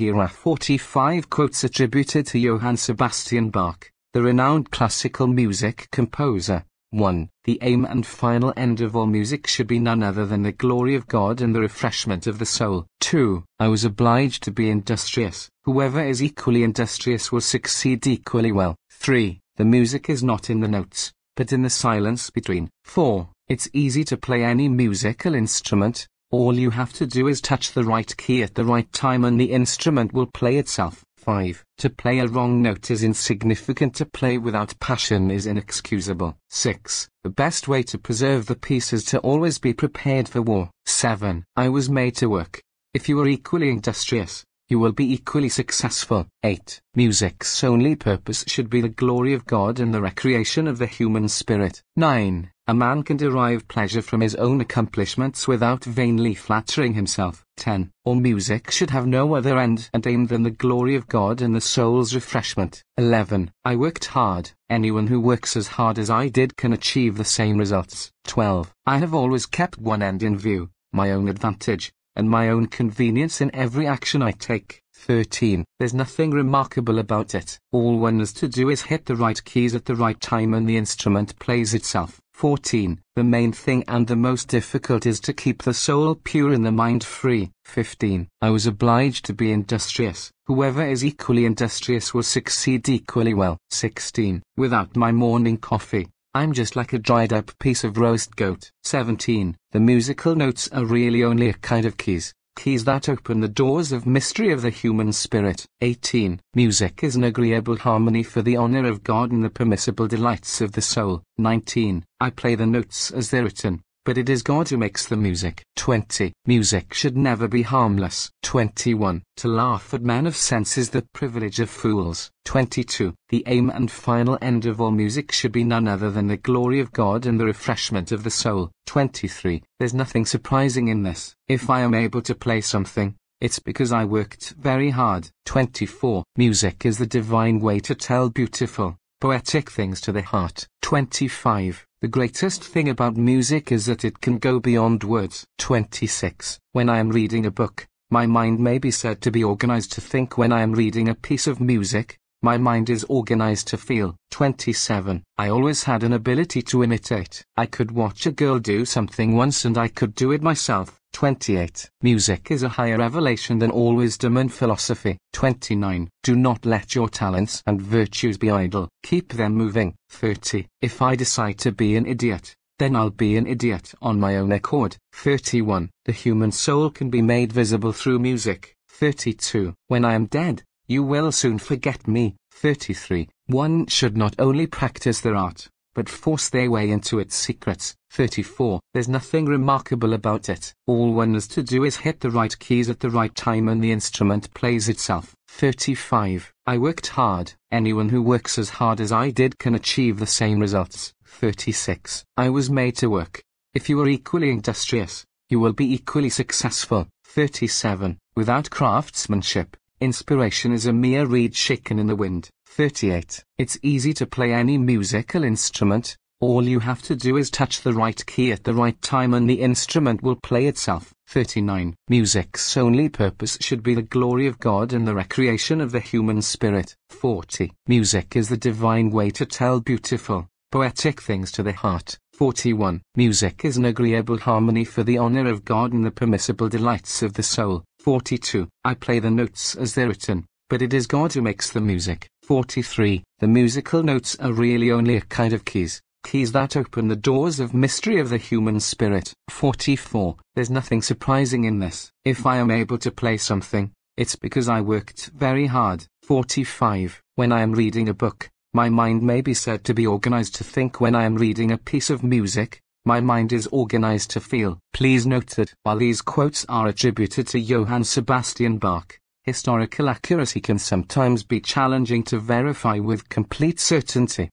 Here are 45 quotes attributed to Johann Sebastian Bach, the renowned classical music composer. 1. The aim and final end of all music should be none other than the glory of God and the refreshment of the soul. 2. I was obliged to be industrious. Whoever is equally industrious will succeed equally well. 3. The music is not in the notes, but in the silence between. 4. It's easy to play any musical instrument, all you have to do is touch the right key at the right time and the instrument will play itself. 5. To play a wrong note is insignificant. To play without passion is inexcusable. 6. The best way to preserve the peace is to always be prepared for war. 7. I was made to work. If you are equally industrious, you will be equally successful. 8. Music's only purpose should be the glory of God and the recreation of the human spirit. 9. A man can derive pleasure from his own accomplishments without vainly flattering himself. 10. All music should have no other end and aim than the glory of God and the soul's refreshment. 11. I worked hard. Anyone who works as hard as I did can achieve the same results. 12. I have always kept one end in view, my own advantage, and my own convenience in every action I take. 13. There's nothing remarkable about it. All one has to do is hit the right keys at the right time and the instrument plays itself. 14. The main thing and the most difficult is to keep the soul pure and the mind free. 15. I was obliged to be industrious. Whoever is equally industrious will succeed equally well. 16. Without my morning coffee, I'm just like a dried up piece of roast goat. 17. The musical notes are really only a kind of keys keys that open the doors of mystery of the human spirit. 18. Music is an agreeable harmony for the honor of God and the permissible delights of the soul. 19. I play the notes as they're written, but it is God who makes the music. 20. Music should never be harmless. 21. To laugh at men of sense is the privilege of fools. 22. The aim and final end of all music should be none other than the glory of God and the refreshment of the soul. 23. There's nothing surprising in this. If I am able to play something, it's because I worked very hard. 24. Music is the divine way to tell beautiful, poetic things to the heart. 25. The greatest thing about music is that it can go beyond words. 26. When I am reading a book, my mind may be said to be organized to think when I am reading a piece of music, my mind is organized to feel. 27. I always had an ability to imitate. I could watch a girl do something once and I could do it myself. 28. Music is a higher revelation than all wisdom and philosophy. 29. Do not let your talents and virtues be idle. Keep them moving. 30. If I decide to be an idiot, then I'll be an idiot on my own accord. 31. The human soul can be made visible through music. 32. When I am dead, you will soon forget me. 33. One should not only practice their art, but force their way into its secrets. 34. There's nothing remarkable about it. All one has to do is hit the right keys at the right time and the instrument plays itself. 35. I worked hard. Anyone who works as hard as I did can achieve the same results. 36. I was made to work. If you are equally industrious, you will be equally successful. 37. Without craftsmanship, Inspiration is a mere reed shaken in the wind. 38. It's easy to play any musical instrument, all you have to do is touch the right key at the right time and the instrument will play itself. 39. Music's only purpose should be the glory of God and the recreation of the human spirit. 40. Music is the divine way to tell beautiful, poetic things to the heart. 41. Music is an agreeable harmony for the honor of God and the permissible delights of the soul. 42. I play the notes as they're written, but it is God who makes the music. 43. The musical notes are really only a kind of keys, keys that open the doors of mystery of the human spirit. 44. There's nothing surprising in this. If I am able to play something, it's because I worked very hard. 45. When I am reading a book, my mind may be said to be organized to think when I am reading a piece of music, my mind is organized to feel. Please note that while these quotes are attributed to Johann Sebastian Bach, historical accuracy can sometimes be challenging to verify with complete certainty.